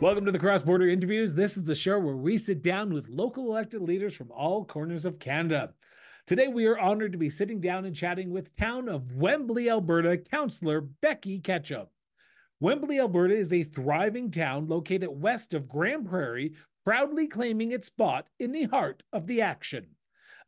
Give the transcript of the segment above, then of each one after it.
Welcome to the Cross Border Interviews. This is the show where we sit down with local elected leaders from all corners of Canada. Today, we are honored to be sitting down and chatting with Town of Wembley, Alberta Councillor Becky Ketchum. Wembley, Alberta is a thriving town located west of Grande Prairie, proudly claiming its spot in the heart of the action.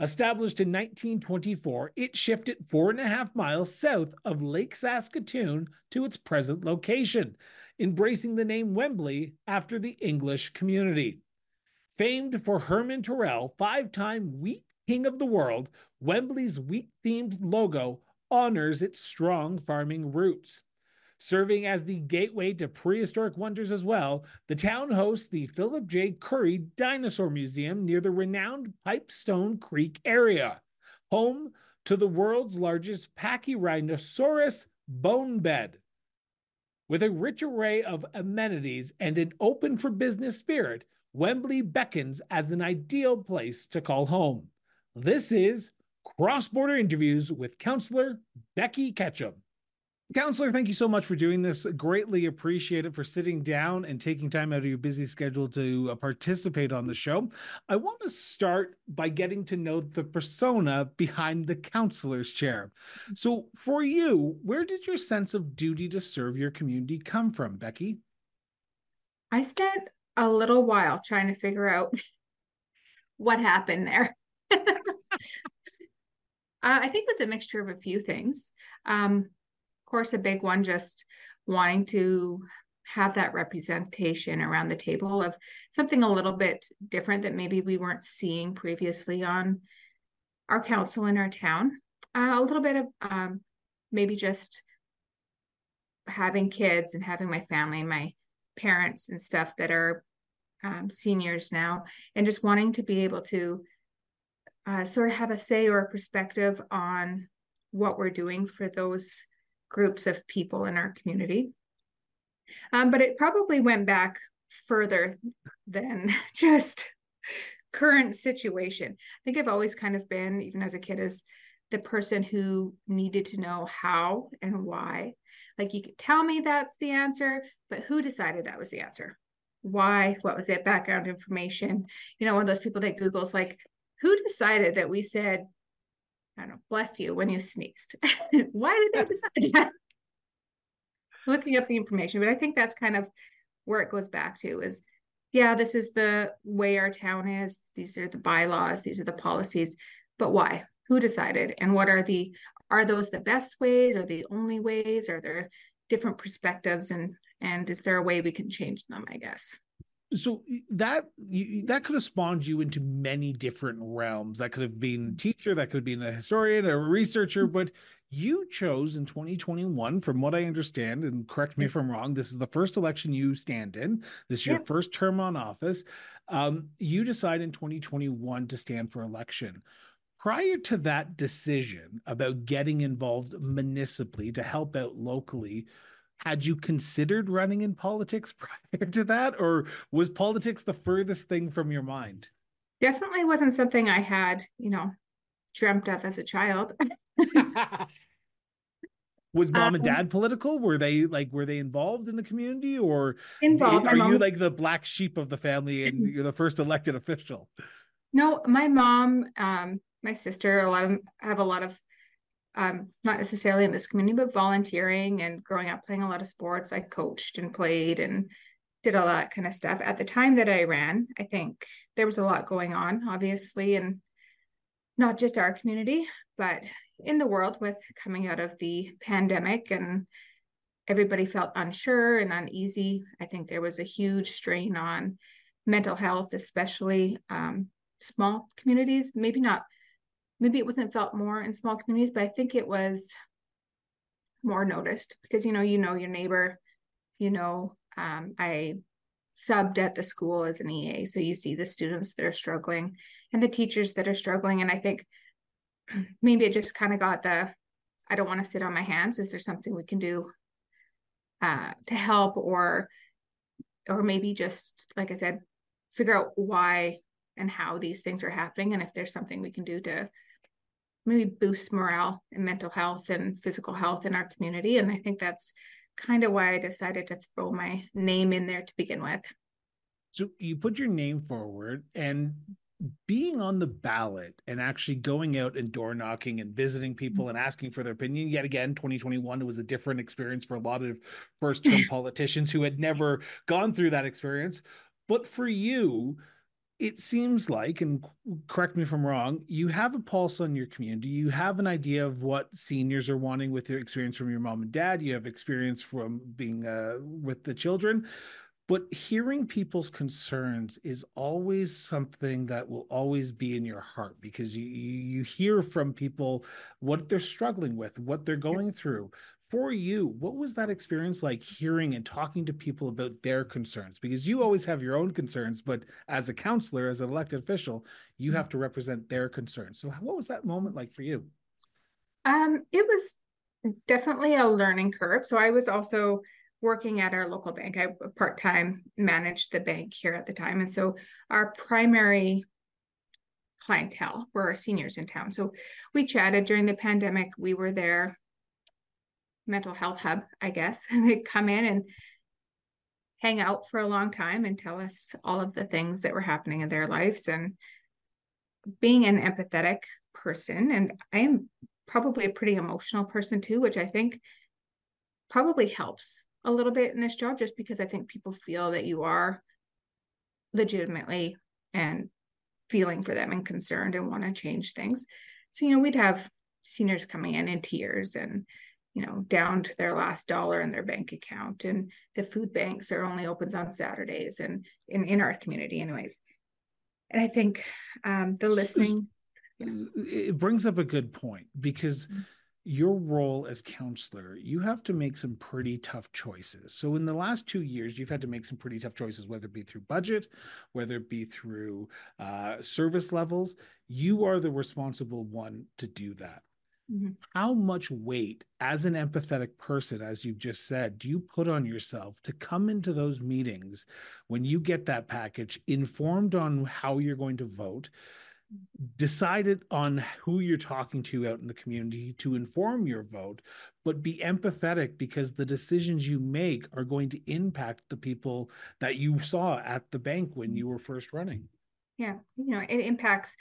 Established in 1924, it shifted four and a half miles south of Lake Saskatoon to its present location, embracing the name Wembley after the English community. Famed for Herman Trelle, five time Wheat King of the World, Wembley's wheat themed logo honors its strong farming roots. Serving as the gateway to prehistoric wonders as well, the town hosts the Philip J. Currie Dinosaur Museum near the renowned Pipestone Creek area, home to the world's largest Pachyrhinosaurus bone bed. With a rich array of amenities and an open for business spirit, Wembley beckons as an ideal place to call home. This is Cross Border Interviews with Councillor Becky Ketchum. Councillor, thank you so much for doing this. Greatly appreciate it for sitting down and taking time out of your busy schedule to uh, participate on the show. I want to start by getting to know the persona behind the councillor's chair. So, for you, where did your sense of duty to serve your community come from, Becky? I spent a little while trying to figure out what happened there. uh, I think it was a mixture of a few things. Um, course, a big one just wanting to have that representation around the table of something a little bit different that maybe we weren't seeing previously on our council in our town. Uh, a little bit of um, maybe just having kids and having my family, my parents and stuff that are um, seniors now, and just wanting to be able to uh, sort of have a say or a perspective on what we're doing for those groups of people in our community. Um, but it probably went back further than just current situation. I think I've always kind of been, even as a kid, as the person who needed to know how and why. Like you could tell me that's the answer, but who decided that was the answer? Why? What was that background information? You know, one of those people that Google's like, who decided that we said I don't know, bless you when you sneezed. Why did they decide that? Looking up the information, but I think that's kind of where it goes back to is yeah, this is the way our town is. These are the bylaws, these are the policies, but why? Who decided? And what are the are those the best ways? Are the only ways? Are there different perspectives and and is there a way we can change them, I guess? So that you, that could have spawned you into many different realms. That could have been mm. teacher that could have been a historian a researcher mm. but you chose in 2021 from what i understand and correct me if i'm wrong this is the first election you stand in. This is your first term on office. Um, you decide in 2021 to stand for election. Prior to that decision about getting involved municipally to help out locally had you considered running in politics prior to that? Or was politics the furthest thing from your mind? Definitely wasn't something i had you know dreamt of as a child. Was mom um, and dad political? Were they like were they involved in the community? Or involved. are you like the black sheep of the family and you're the first elected official? No my mom um my sister a lot of have a lot of um, not necessarily in this community, but volunteering and growing up playing a lot of sports. I coached and played and did all that kind of stuff. At the time that I ran, I think there was a lot going on, obviously, and not just our community, but in the world with coming out of the pandemic and everybody felt unsure and uneasy. I think there was a huge strain on mental health, especially um, small communities, maybe not maybe it wasn't felt more in small communities, but I think it was more noticed because you know you know your neighbor, you know um, I subbed at the school as an EA, so you see the students that are struggling and the teachers that are struggling, and I think maybe it just kind of got the I don't want to sit on my hands. Is there something we can do uh, to help or or maybe just like I said, figure out why and how these things are happening and if there's something we can do to maybe boost morale and mental health and physical health in our community and i think that's kind of why I decided to throw my name in there to begin with. So you put your name forward and being on the ballot and actually going out and door knocking and visiting people and asking for their opinion yet again 2021 it was a different experience for a lot of first term politicians who had never gone through that experience but for you it seems like and correct me if i'm wrong you have a pulse on your community. You have an idea of what seniors are wanting with your experience from your mom and dad. You have experience from being uh, with the children. But hearing people's concerns is always something that will always be in your heart because you you hear from people what they're struggling with what they're going through for you what was that experience like hearing and talking to people about their concerns because you always have your own concerns but as a councillor as an elected official you have to represent their concerns so what was that moment like for you um it was definitely a learning curve so i was also working at our local bank. I part time managed the bank here at the time. And so our primary clientele were our seniors in town. So we chatted during the pandemic. We were their mental health hub, I guess. And they'd come in and hang out for a long time and tell us all of the things that were happening in their lives. And being an empathetic person, and I am probably a pretty emotional person too, which I think probably helps a little bit in this job just because I think people feel that you are legitimately and feeling for them and concerned and want to change things. So, you know, we'd have seniors coming in in tears and, you know, down to their last dollar in their bank account. And the food banks are only opens on Saturdays and in, in our community, anyways. And I think um, the listening. You know, it brings up a good point because. Mm-hmm your role as councillor, you have to make some pretty tough choices. So, in the last two years, you've had to make some pretty tough choices, whether it be through budget, whether it be through uh, service levels. You are the responsible one to do that. Mm-hmm. How much weight, as an empathetic person, as you've just said, do you put on yourself to come into those meetings when you get that package informed on how you're going to vote? decided on who you're talking to out in the community to inform your vote, but be empathetic because the decisions you make are going to impact the people that you saw at the bank when you were first running. Yeah, you know, it impacts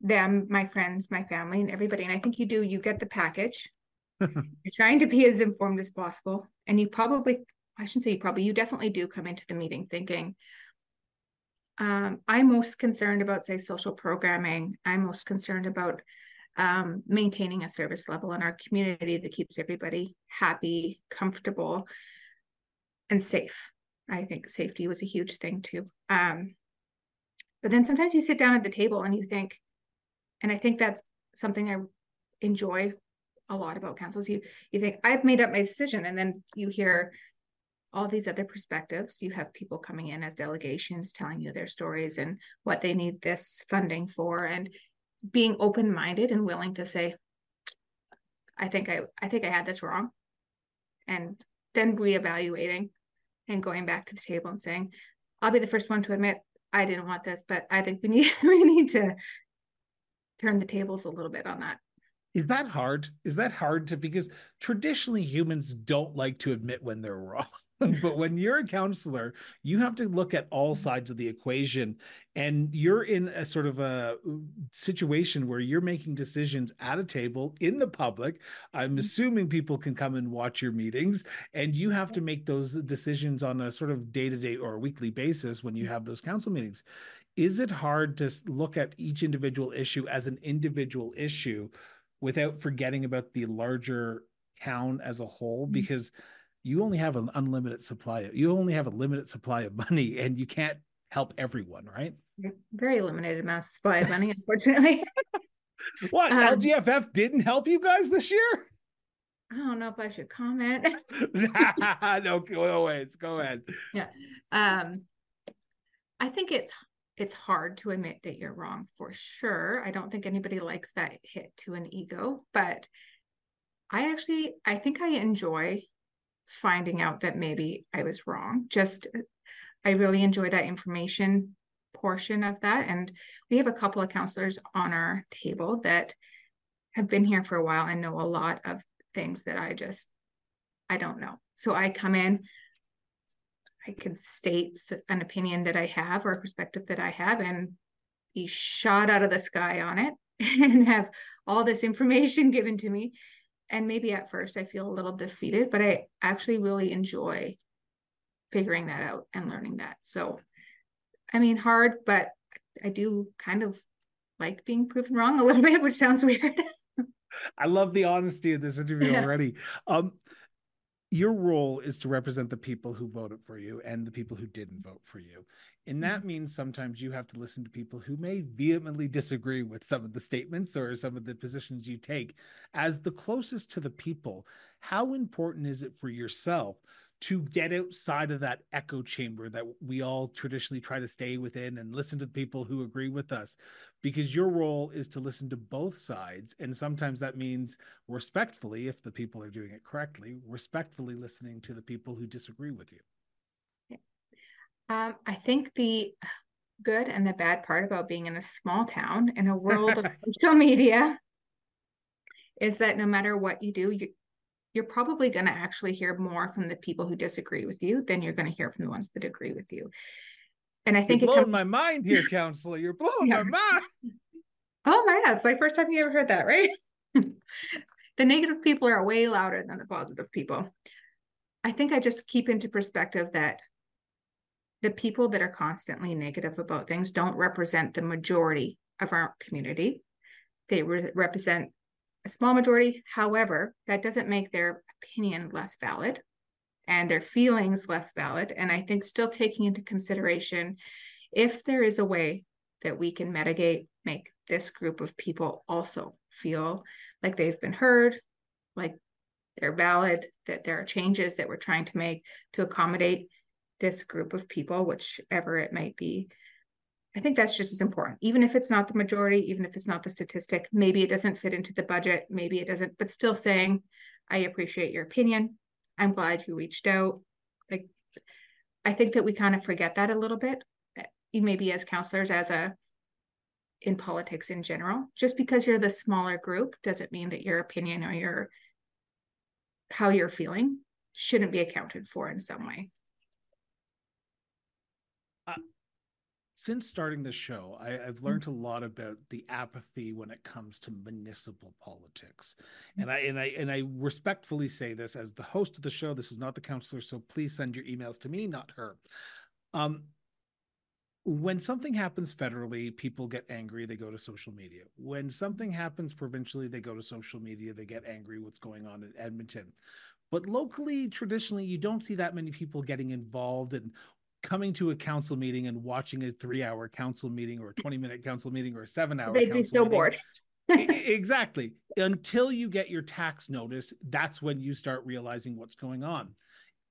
them, my friends, my family, and everybody. And I think you do, you get the package. you're trying to be as informed as possible. And you probably, I shouldn't say you probably, you definitely do come into the meeting thinking, um, I'm most concerned about, say, social programming. I'm most concerned about um, maintaining a service level in our community that keeps everybody happy, comfortable, and safe. I think safety was a huge thing too. Um, but then sometimes you sit down at the table and you think, and I think that's something I enjoy a lot about councils. You you think I've made up my decision, and then you hear all these other perspectives. You have people coming in as delegations telling you their stories and what they need this funding for and being open-minded and willing to say I think I I think I had this wrong and then reevaluating and going back to the table and saying I'll be the first one to admit I didn't want this but I think we need we need to turn the tables a little bit on that. Is that hard? Is that hard to because traditionally humans don't like to admit when they're wrong. But when you're a councillor you have to look at all sides of the equation and you're in a sort of a uh, situation where you're making decisions at a table in the public. I'm mm-hmm. assuming people can come and watch your meetings and you have to make those decisions on a sort of day-to-day or weekly basis when you have those council meetings is it hard to look at each individual issue as an individual issue without forgetting about the larger town as a whole? Mm-hmm. because you only have an unlimited supply you only have a limited supply of money and you can't help everyone right? Very limited amount of supply of money unfortunately. What um, lgff didn't help you guys this year? I don't know if i should comment. No go ahead go ahead. Yeah um i think it's it's hard to admit that you're wrong for sure. I don't think anybody likes that hit to an ego, but I actually I think I enjoy finding out that maybe I was wrong. Just uh, I really enjoy that information portion of that and we have a couple of councillors on our table that have been here for a while and know a lot of things that I just I don't know. So I come in, I can state an opinion that I have or a perspective that I have and be shot out of the sky on it and have all this information given to me. And maybe at first I feel a little defeated, but I actually really enjoy figuring that out and learning that. So, I mean, hard, but I do kind of like being proven wrong a little bit, which sounds weird. I love the honesty of this interview yeah. already. Um, your role is to represent the people who voted for you and the people who didn't vote for you. And that mm-hmm. means sometimes you have to listen to people who may vehemently disagree with some of the statements or some of the positions you take. As the closest to the people, how important is it for yourself to get outside of that echo chamber that we all traditionally try to stay within and listen to the people who agree with us. Because your role is to listen to both sides and sometimes that means respectfully if the people are doing it correctly respectfully listening to the people who disagree with you. Um, i think the good and the bad part about being in a small town in a world of social media is that no matter what you do you, you're probably going to actually hear more from the people who disagree with you than you're going to hear from the ones that agree with you. And I think you're blowing comes... my mind here, councillor. You're blowing yeah. my mind. Oh my God, it's like first time you ever heard that, right? the negative people are way louder than the positive people. I think I just keep into perspective that the people that are constantly negative about things don't represent the majority of our community. They re- represent a small majority. However, that doesn't make their opinion less valid and their feelings less valid. And I think still taking into consideration if there is a way that we can mitigate, make this group of people also feel like they've been heard, like they're valid, that there are changes that we're trying to make to accommodate this group of people, whichever it might be, I think that's just as important. Even if it's not the majority, even if it's not the statistic, maybe it doesn't fit into the budget, maybe it doesn't, but still saying, I appreciate your opinion. I'm glad you reached out. Like, I think that we kind of forget that a little bit, eh, maybe as councillors, as a in politics in general. Just because you're the smaller group doesn't mean that your opinion or your how you're feeling shouldn't be accounted for in some way. Since starting the show, I, have learned a lot about the apathy when it comes to municipal politics, mm. and I and I and I respectfully say this as the host of the show. This is not the councillor, so please send your emails to me, not her. Um, when something happens federally, people get angry. They go to social media. When something happens provincially, they go to social media. They get angry. What's going on in Edmonton? But locally, traditionally, you don't see that many people getting involved in coming to a council meeting and watching a three hour council meeting or a 20 minute council meeting or a seven hour they'd be so meeting. bored exactly until you get your tax notice that's when you start realizing what's going on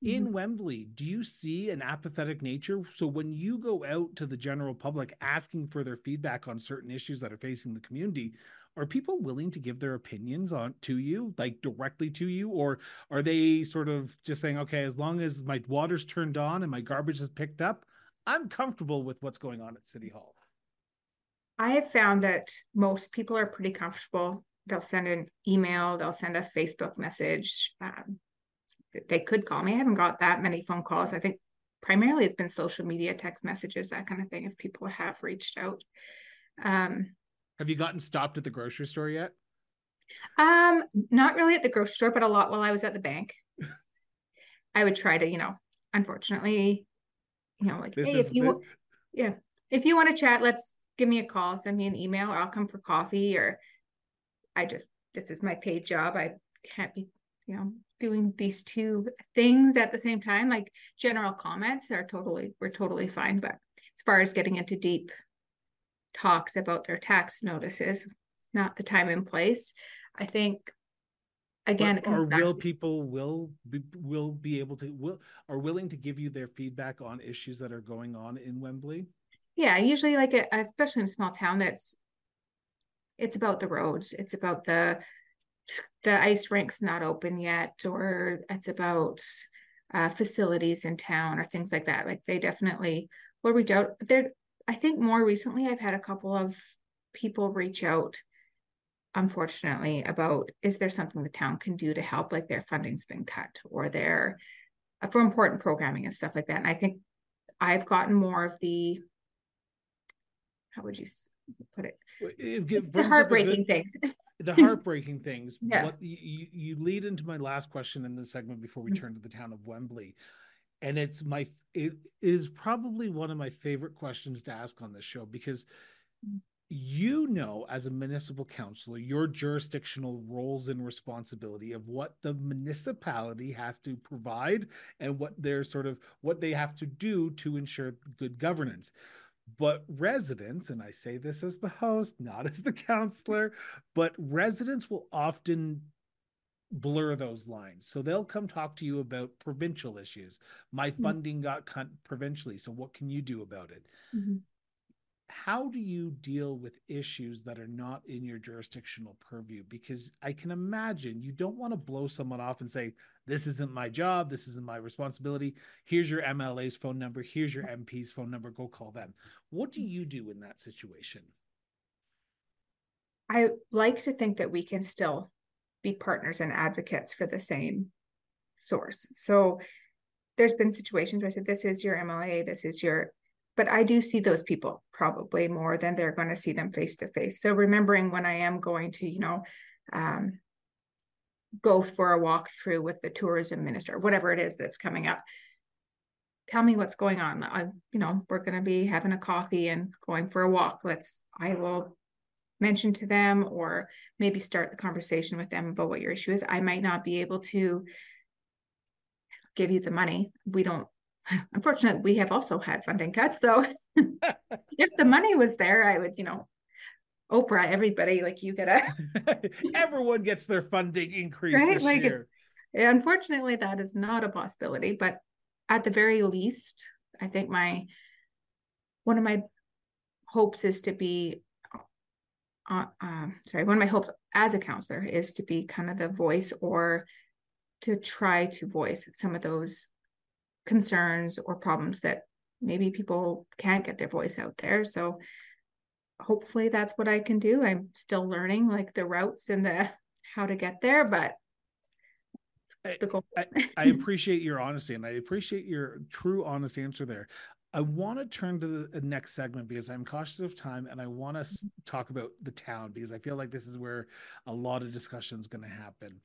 in mm-hmm. Wembley, do you see an apathetic nature? So when you go out to the general public asking for their feedback on certain issues that are facing the community, are people willing to give their opinions on to you like directly to you? Or are they sort of just saying okay as long as my water's turned on and my garbage is picked up i'm comfortable with what's going on at city hall i have found that most people are pretty comfortable. They'll send an email they'll send a facebook message um, they could call me. I haven't got that many phone calls. I think primarily it's been social media text messages that kind of thing if people have reached out. Um, have you gotten stopped at the grocery store yet? Um, not really at the grocery store, but a lot while I was at the bank. I would try to, you know, unfortunately, you know, like, this hey, if you, the... yeah, if you want to chat, let's give me a call, send me an email, or I'll come for coffee. Or I just, this is my paid job. I can't be, you know, doing these two things at the same time. Like general comments are totally, we're totally fine. But as far as getting into deep talks about their tax notices. It's not the time and place. I think again or will people will be, will be able to will are willing to give you their feedback on issues that are going on in Wembley? Yeah, usually like a, especially in a small town that's it's about the roads, it's about the the ice rink's not open yet or it's about uh, facilities in town or things like that. Like they definitely will reach out. They're I think more recently I've had a couple of people reach out unfortunately, about is there something the town can do to help, like their funding's been cut or their uh, for important programming and stuff like that. And I think I've gotten more of the how would you put it? it the heartbreaking things. the heartbreaking things. Yeah. What you, you lead into my last question in this segment before we mm-hmm. turn to the town of Wembley. And it's my it is probably one of my favorite questions to ask on this show because you know as a municipal councilor your jurisdictional roles and responsibility of what the municipality has to provide and what they're sort of what they have to do to ensure good governance. But residents and i say this as the host not as the councilor but residents will often blur those lines so they'll come talk to you about provincial issues my mm-hmm. funding got cut provincially so what can you do about it mm-hmm how do you deal with issues that are not in your jurisdictional purview? Because I can imagine you don't want to blow someone off and say, This isn't my job. This isn't my responsibility. Here's your MLA's phone number. Here's your MP's phone number. Go call them. What do you do in that situation? I like to think that we can still be partners and advocates for the same source. So there's been situations where I said, This is your MLA, this is your but I do see those people probably more than they're going to see them face to face. So remembering when I am going to, you know, um, go for a walk through with the tourism minister, whatever it is that's coming up. Tell me what's going on. I, you know, we're going to be having a coffee and going for a walk. Let's, I will mention to them or maybe start the conversation with them about what your issue is. I might not be able to give you the money. We don't unfortunately, we have also had funding cuts. So if the money was there, I would, you know, Oprah, everybody, like you get a everyone gets their funding increase right? this like year. It, unfortunately, that is not a possibility. But at the very least, I think my one of my hopes is to be uh, um, sorry, one of my hopes as a councillor is to be kind of the voice or to try to voice some of those concerns or problems that maybe people can't get their voice out there. So hopefully that's what I can do. I'm still learning like the routes and the how to get there, but I, I, I, appreciate your honesty and I appreciate your true honest answer there. I want to turn to the next segment because I'm cautious of time and I want to mm-hmm. talk about the town because I feel like this is where a lot of discussion is going to happen.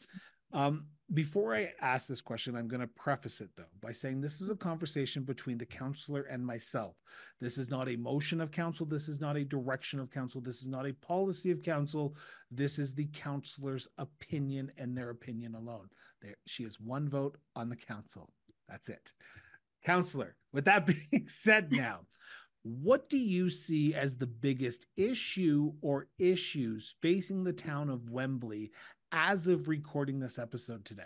Um, before I ask this question, I'm going to preface it though by saying this is a conversation between the councilor and myself. This is not a motion of council. This is not a direction of council. This is not a policy of council. This is the councilor's opinion and their opinion alone. There, she has one vote on the council. That's it. Councilor, with that being said, now, what do you see as the biggest issue or issues facing the town of Wembley as of recording this episode today?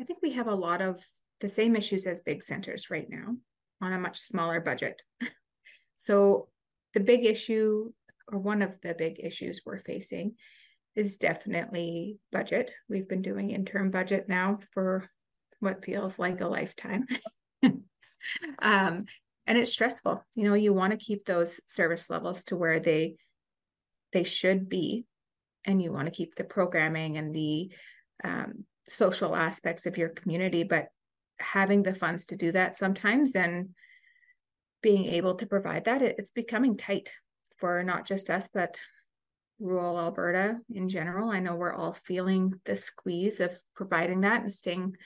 I think we have a lot of the same issues as big centers right now on a much smaller budget. so, the big issue, or one of the big issues we're facing, is definitely budget. We've been doing interim budget now for what feels like a lifetime. um, and it's stressful. You know, you want to keep those service levels to where they they should be and you want to keep the programming and the um, social aspects of your community but having the funds to do that sometimes and being able to provide that it, it's becoming tight for not just us but rural alberta in general i know we're all feeling the squeeze of providing that and staying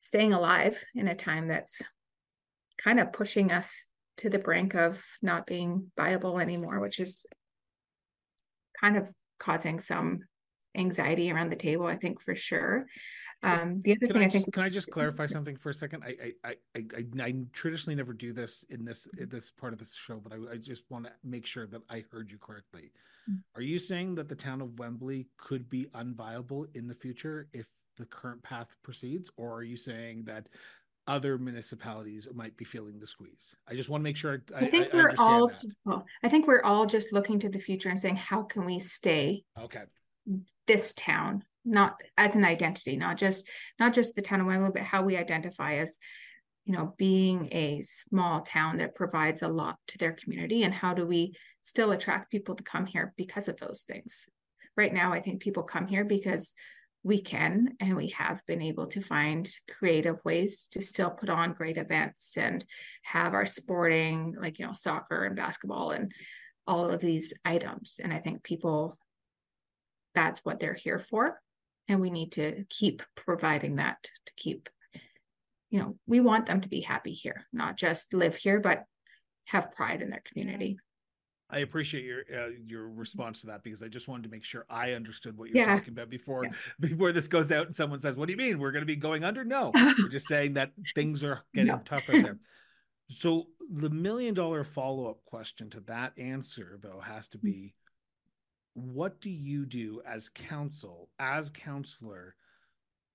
staying alive in a time that's kind of pushing us to the brink of not being viable anymore which is kind of causing some anxiety around the table, I think for sure. Um, the other can thing I, I think can I just clarify something for a second? I I I I, I traditionally never do this in this in this part of the show, but I, I just want to make sure that I heard you correctly. Mm-hmm. Are you saying that the town of Wembley could be unviable in the future if the current path proceeds, or are you saying that other municipalities might be feeling the squeeze. I just want to make sure I, I think I, we're all I think we're all just looking to the future and saying how can we stay okay. this town? Not as an identity not just not just the town of Wembley but how we identify as you know being a small town that provides a lot to their community and how do we still attract people to come here because of those things. Right now I think people come here because we can and we have been able to find creative ways to still put on great events and have our sporting like you know soccer and basketball and all of these items. And i think people that's what they're here for. And we need to keep providing that to keep you know we want them to be happy here not just live here but have pride in their community I appreciate your uh, your response to that because I just wanted to make sure I understood what you're yeah. talking about before yeah. before this goes out and someone says, "What do you mean we're going to be going under?" No, we're just saying that things are getting no. tougher there. So the million dollar follow up question to that answer though has to be, what do you do as counsel as councillor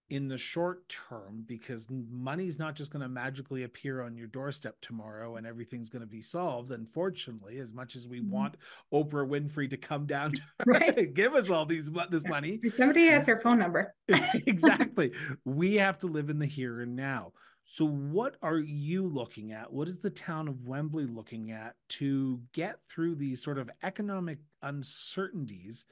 in the short term because money's not just going to magically appear on your doorstep tomorrow and everything's going to be solved unfortunately as much as we mm-hmm. want oprah winfrey to come down to right. give us all these this money somebody has her phone number exactly we have to live in the here and now so what are you looking at what is the town of wembley looking at to get through these sort of economic uncertainties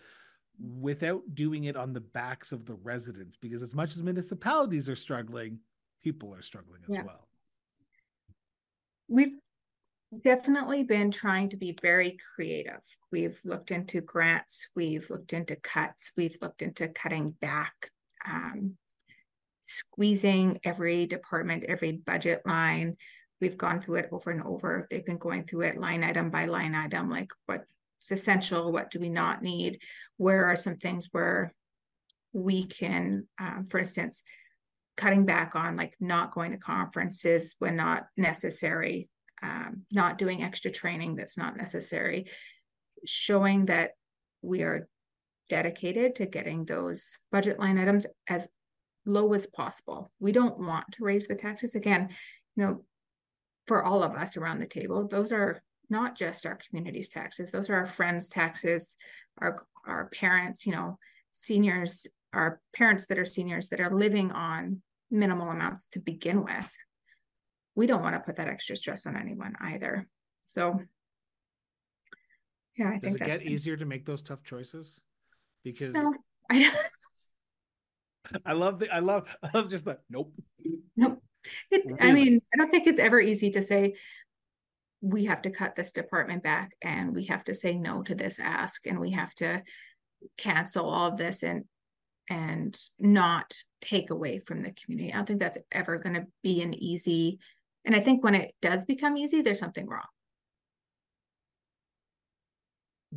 without doing it on the backs of the residents because as much as municipalities are struggling people are struggling as yeah. well. We've definitely been trying to be very creative. We've looked into grants we've looked into cuts we've looked into cutting back um, squeezing every department every budget line. We've gone through it over and over. They've been going through it line item by line item like what essential what do we not need? Where are some things where we can um, for instance cutting back on like not going to conferences when not necessary um, not doing extra training that's not necessary showing that we are dedicated to getting those budget line items as low as possible. We don't want to raise the taxes. Again you know for all of us around the table those are not just our community's taxes those are our friends taxes our our parents you know seniors our parents that are seniors that are living on minimal amounts to begin with. We don't want to put that extra stress on anyone either. So yeah i think does think it get been... easier to make those tough choices? Because no, I... I love the i love i love just the nope. Nope. It, i mean i don't think it's ever easy to say we have to cut this department back and we have to say no to this ask and we have to cancel all of this and and not take away from the community. I don't think that's ever going to be an easy and I think when it does become easy there's something wrong.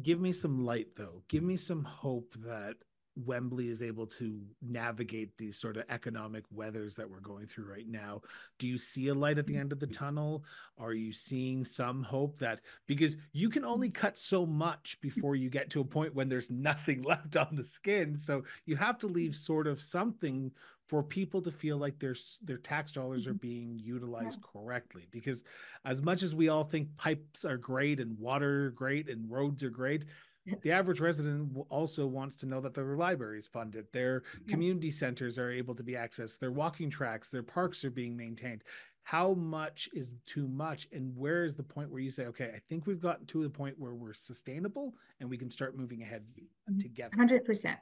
Give me some light though. Give me some hope that Wembley is able to navigate these sort of economic weathers that we're going through right now. Do you see a light at the end of the tunnel? Are you seeing some hope that because you can only cut so much before you get to a point when there's nothing left on the skin. So you have to leave sort of something for people to feel like their their tax dollars are mm-hmm. being utilized yeah. correctly because as much as we all think pipes are great and water great and roads are great the average resident also wants to know that their library is funded, their community centers are able to be accessed, their walking tracks, their parks are being maintained. How much is too much? And where is the point where you say, okay, I think we've gotten to the point where we're sustainable and we can start moving ahead mm-hmm. together? 100%.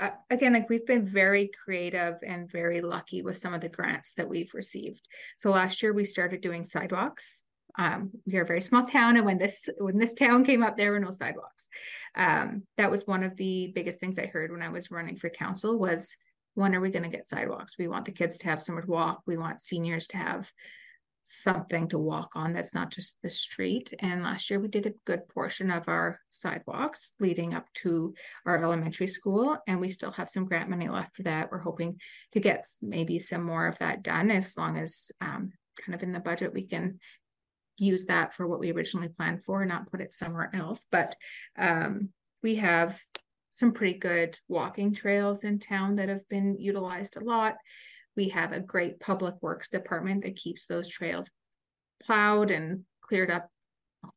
Uh, again, like we've been very creative and very lucky with some of the grants that we've received. So last year we started doing sidewalks um, we are a very small town, and when this when this town came up, there were no sidewalks. Um, that was one of the biggest things I heard when I was running for council was when are we going to get sidewalks? We want the kids to have somewhere to walk. We want seniors to have something to walk on that's not just the street. And last year we did a good portion of our sidewalks leading up to our elementary school, and we still have some grant money left for that. We're hoping to get maybe some more of that done as long as um, kind of in the budget we can use that for what we originally planned for, not put it somewhere else. But um, we have some pretty good walking trails in town that have been utilized a lot. We have a great public works department that keeps those trails plowed and cleared up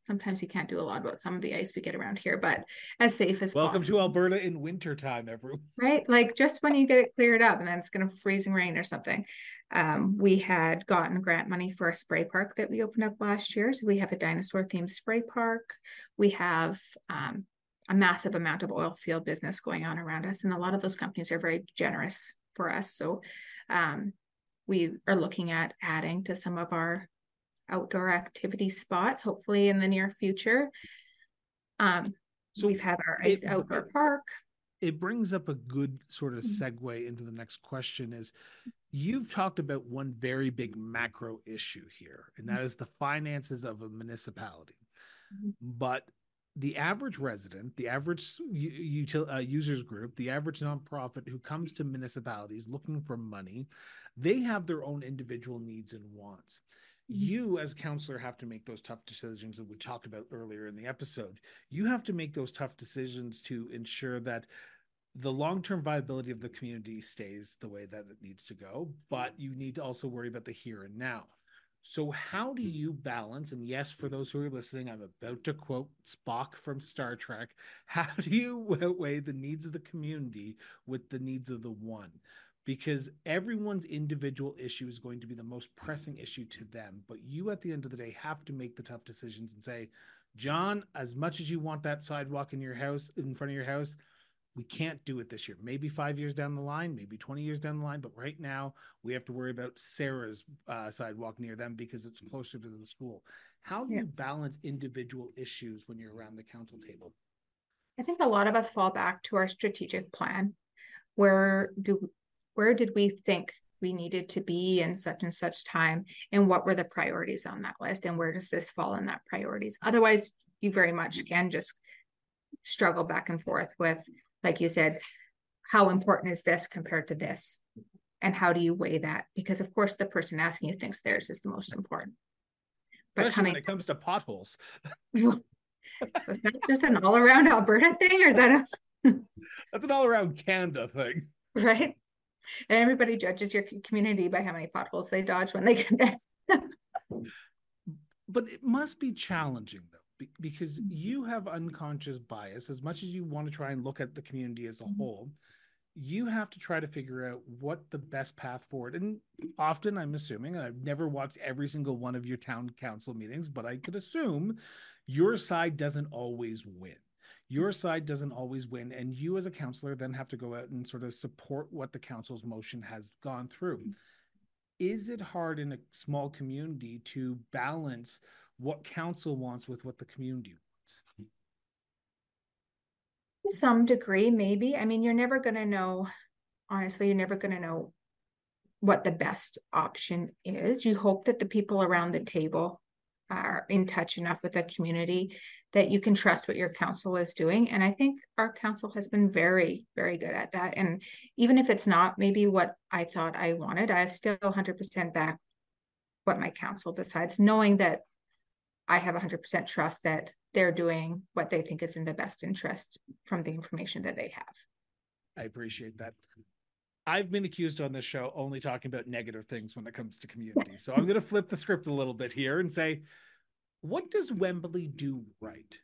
sometimes you can't do a lot about some of the ice we get around here, but as safe as welcome possible. to Alberta in winter time, everyone. Right, like just when you get it cleared up, and then it's going to freezing rain or something. Um, we had gotten grant money for a spray park that we opened up last year, so we have a dinosaur themed spray park. We have um, a massive amount of oil field business going on around us, and a lot of those companies are very generous for us. So um, we are looking at adding to some of our outdoor activity spots, hopefully in the near future. Um, so we've had our ice outdoor park. It brings up a good sort of mm-hmm. segue into the next question is you've talked about one very big macro issue here, and that mm-hmm. the finances of a municipality. Mm-hmm. But the average resident, the average util, uh, users group, the average nonprofit who comes to municipalities looking for money, they have their own individual needs and wants. Mm-hmm. You, as councillor, have to make those tough decisions that we talked about earlier in the episode. You have to make those tough decisions to ensure that the long-term viability of the community stays the way that it needs to go, but you need to also worry about the here and now. So, how do you balance? And yes, for those who are listening, I'm about to quote Spock from Star Trek. How do you weigh the needs of the community with the needs of the one? Because everyone's individual issue is going to be the most pressing issue to them. But you, at the end of the day, have to make the tough decisions and say, John, as much as you want that sidewalk in your house, in front of your house, we can't do it this year. Maybe five years down the line, maybe 20 years down the line. But right now, we have to worry about Sarah's uh, sidewalk near them because it's closer to the school. How do yeah. you balance individual issues when you're around the council table? I think a lot of us fall back to our strategic plan. Where do where did we think we needed to be in such and such time and what were the priorities on that list and where does this fall in that priorities otherwise you very much mm-hmm. can just struggle back and forth with like you said, how important is this compared to this? And how do you weigh that? Because of course the person asking you thinks theirs is the most important. But Especially coming, when it comes to potholes. just an all around Alberta thing or that a... that's an all around Canada thing. Right. And everybody judges your community by how many potholes they dodge when they get there. but it must be challenging though because mm-hmm. you have unconscious bias as much as you want to try and look at the community as a mm-hmm. whole you have to try to figure out what the best path forward and often i'm assuming and i've never watched every single one of your town council meetings but i could assume your side doesn't always win your side doesn't always win and you as a councillor then have to go out and sort of support what the council's motion has gone through mm-hmm. is it hard in a small community to balance what council wants with what the community wants. To some degree, maybe. I mean, you're never going to know, honestly, you're never going to know what the best option is. You hope that the people around the table are in touch enough with the community that you can trust what your council is doing. And I think our council has been very, very good at that. And even if it's not maybe what I thought I wanted, I still 100% back what my council decides, knowing that I have 100% trust that they're doing what they think is in the best interest from the information that they have. I appreciate that. I've been accused on this show only talking about negative things when it comes to community. So I'm going to flip the script a little bit here and say, what does Wembley do right?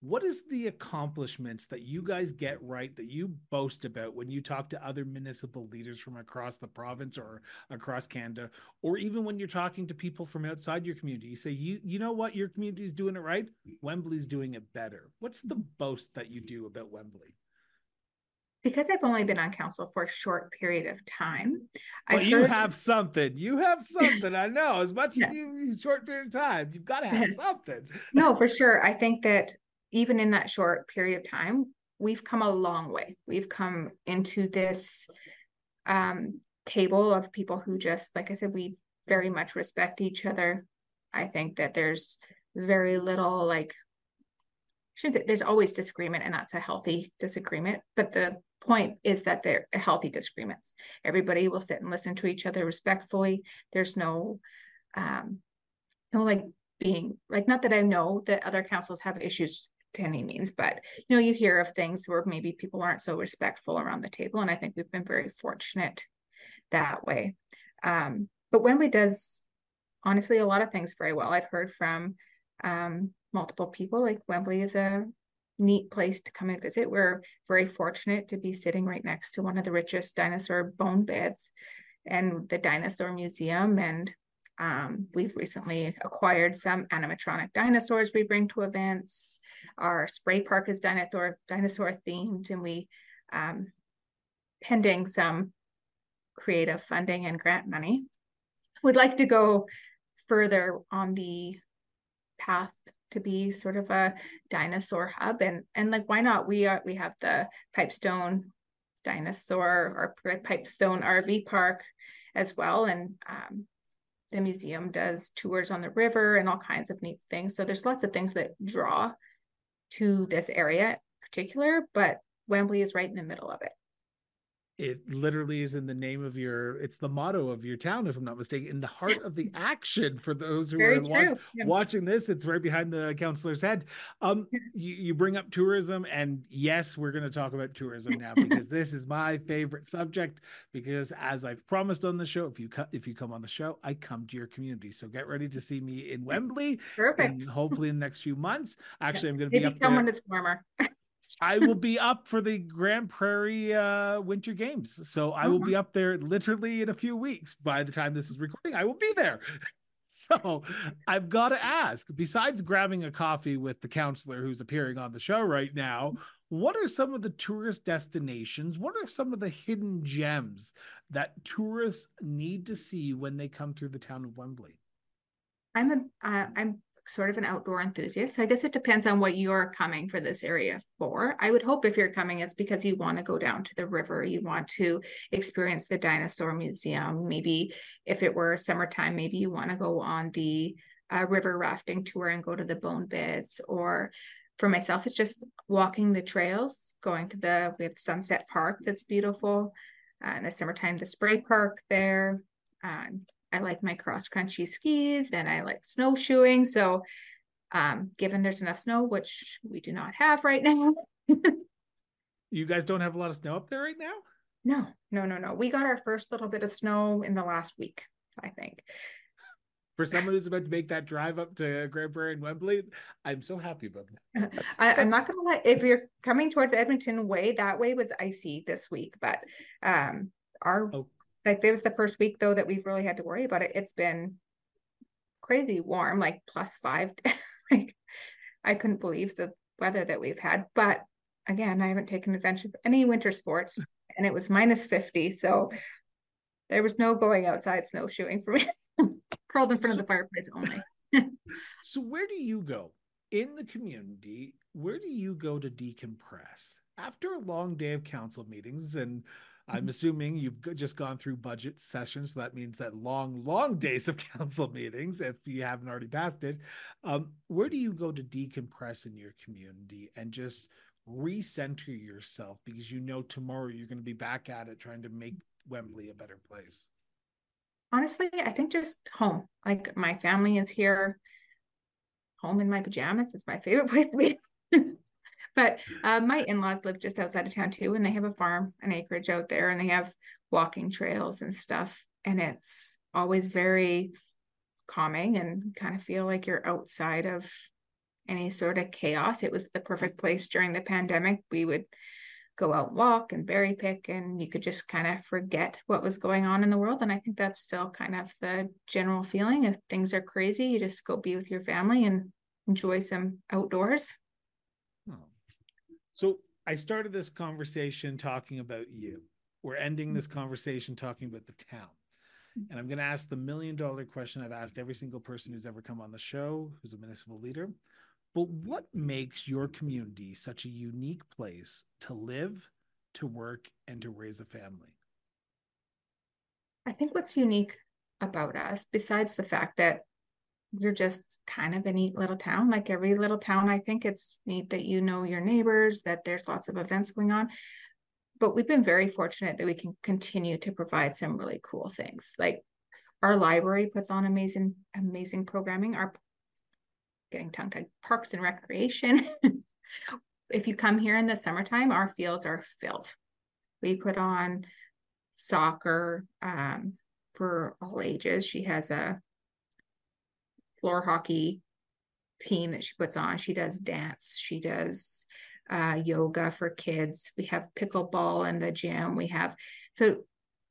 what is the accomplishments that you guys get right that you boast about when you talk to other municipal leaders from across the province or across Canada or even when you're talking to people from outside your community? You say you you know what? Your community is doing it right. Wembley's doing it better. What's the boast that you do about Wembley because I've only been on council for a short period of time. Well, you heard... have something. You have something. I know. As much yeah. as you short period of time, you've got to have something. no, for sure. I think that even in that short period of time, we've come a long way. We've come into this um, table of people who just, like I said, we very much respect each other. I think that there's very little like there's always disagreement and that's a healthy disagreement but the point is that they're healthy disagreements everybody will sit and listen to each other respectfully there's no um no like being like not that i know that other councils have issues to any means, but you know, you hear of things where maybe people aren't so respectful around the table. And I think we've been very fortunate that way. Um, but Wembley does honestly a lot of things very well. I've heard from um, multiple people like Wembley is a neat place to come and visit. We're very fortunate to be sitting right next to one of the richest dinosaur bone beds and the dinosaur museum and Um, we've recently acquired some animatronic dinosaurs we bring to events. Our spray park is dinosaur dinosaur themed, and we, um, pending some creative funding and grant money, would like to go further on the path to be sort of a dinosaur hub and and like why not? We are we have the pipestone dinosaur or pipestone rv park as well and um, the museum does tours on the river and all kinds of neat things. So there's lots of things that draw to this area in particular but wembley is right in the middle of it it literally is in the name of your it's the motto of your town if i'm not mistaken in the heart of the action for those who Very are wa- yeah. watching this it's right behind the councillor's head. Um you, you bring up tourism and yes we're going to talk about tourism now because this is my favorite subject because as i've promised on the show if you cut if you come on the show i come to your community. So get ready to see me in wembley Perfect. and hopefully in the next few months. Actually i'm going to be up there when it's warmer I will be up for the Grande Prairie uh, Winter Games. So I will be uh-huh. up there literally in a few weeks. By the time this is recording, I will be there. So I've got to ask, besides grabbing a coffee with the councillor who's appearing on the show right now, what are some of the tourist destinations? What are some of the hidden gems that tourists need to see when they come through the town of Wembley? I'm a uh, I'm sort of an outdoor enthusiast. So I guess it depends on what you're coming for this area for. I would hope if you're coming, it's because you want to go down to the river, you want to experience the dinosaur museum. Maybe if it were summertime, maybe you want to go on the uh, river rafting tour and go to the bone beds. Or for myself, it's just walking the trails, going to the, we have Sunset Park that's beautiful. Uh, in the summertime, the spray park there. Um, I like my cross country skis and I like snowshoeing. So, um, given there's enough snow, which we do not have right now. you guys don't have a lot of snow up there right now? No, no, no, no. We got our first little bit of snow in the last week, I think. For someone who's about to make that drive up to Grande Prairie and Wembley, I'm so happy about that. I, am not gonna lie. If you're coming towards Edmonton way, that way was icy this week, but um, our oh like it was the first week though that we've really had to worry about it. It's been crazy warm, like plus five. like I couldn't believe the weather that we've had. But again, I haven't taken advantage of any winter sports and it was minus 50. So there was no going outside snowshoeing for me. Crawled in front so, of the fireplace only. so where do you go in the community? Where do you go to decompress after a long day of council meetings and I'm assuming you've just gone through budget sessions. So that means that long, long days of council meetings, if you haven't already passed it. Um, where do you go to decompress in your community and just recenter yourself because you know tomorrow you're going to be back at it trying to make Wembley a better place? Honestly, I think just home. Like my family is here. Home in my pajamas is my favorite place to be. But uh, my in-laws live just outside of town too, and they have a farm, an acreage out there, and they have walking trails and stuff. And it's always very calming and kind of feel like you're outside of any sort of chaos. It was the perfect place during the pandemic. We would go out and walk and berry pick and you could just kind of forget what was going on in the world and i think that's still kind of the general feeling if things are crazy you just go be with your family and enjoy some outdoors so I started this conversation talking about you. We're ending this mm-hmm. conversation talking about the town. Mm-hmm. And I'm going to ask the million dollar question I've asked every single person who's ever come on the show who's a municipal leader. But what makes your community such a unique place to live, to work, and to raise a family? I think what's unique about us, besides the fact that you're just kind of a neat little town. Like every little town, I think it's neat that you know your neighbors, that there's lots of events going on. But we've been very fortunate that we can continue to provide some really cool things. Like our library puts on amazing, amazing programming. Our getting tongue tied parks and recreation. if you come here in the summertime, our fields are filled. We put on soccer um, for all ages. She has a floor hockey team that she puts on. She does dance. She does uh, yoga for kids. We have pickleball in the gym. We have so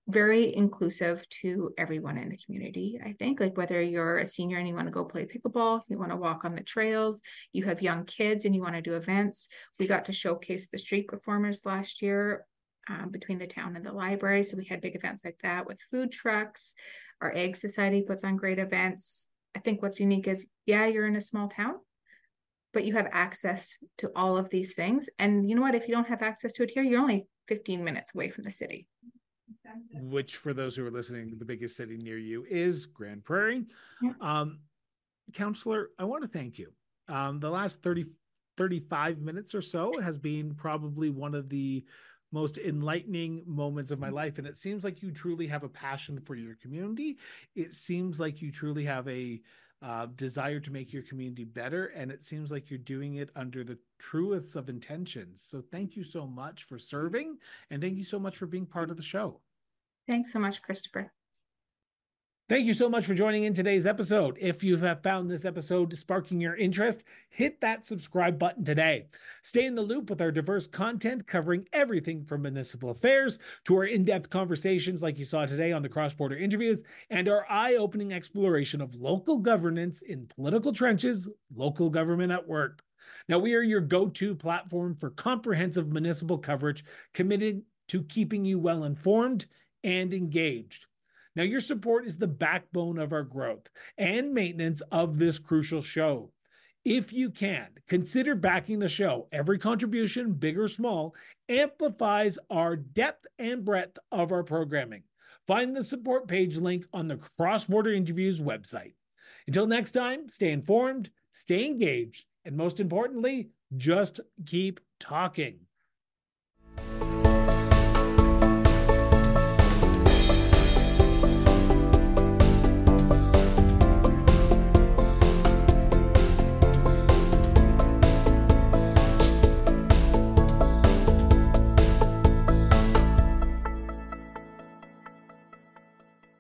very inclusive to everyone in the community. I think, like whether you're a senior and you want to go play pickleball, you want to walk on the trails, you have young kids and you want to do events. We got to showcase the street performers last year um, between the town and the library. So we had big events like that with food trucks. Our Ag Society puts on great events. I think what's unique is, yeah, you're in a small town, but you have access to all of these things. And you know what? If you don't have access to it here, you're only 15 minutes away from the city. Which, for those who are listening, the biggest city near you is Grande Prairie. Yeah. Um, Councillor, I want to thank you. Um, the last 30, 35 minutes or so has been probably one of the most enlightening moments of my life. And it seems like you truly have a passion for your community. It seems like you truly have a uh, desire to make your community better. And it seems like you're doing it under the truest of intentions. So thank you so much for serving. And thank you so much for being part of the show. Thanks so much, Christopher. Thank you so much for joining in today's episode. If you have found this episode sparking your interest, hit that subscribe button today. Stay in the loop with our diverse content covering everything from municipal affairs to our in depth conversations like you saw today on the cross border interviews and our eye opening exploration of local governance in political trenches, local government at work. Now, we are your go to platform for comprehensive municipal coverage committed to keeping you well informed and engaged. Now, your support is the backbone of our growth and maintenance of this crucial show. If you can, consider backing the show. Every contribution, big or small, amplifies our depth and breadth of our programming. Find the support page link on the Cross Border Interviews website. Until next time, stay informed, stay engaged, and most importantly, just keep talking.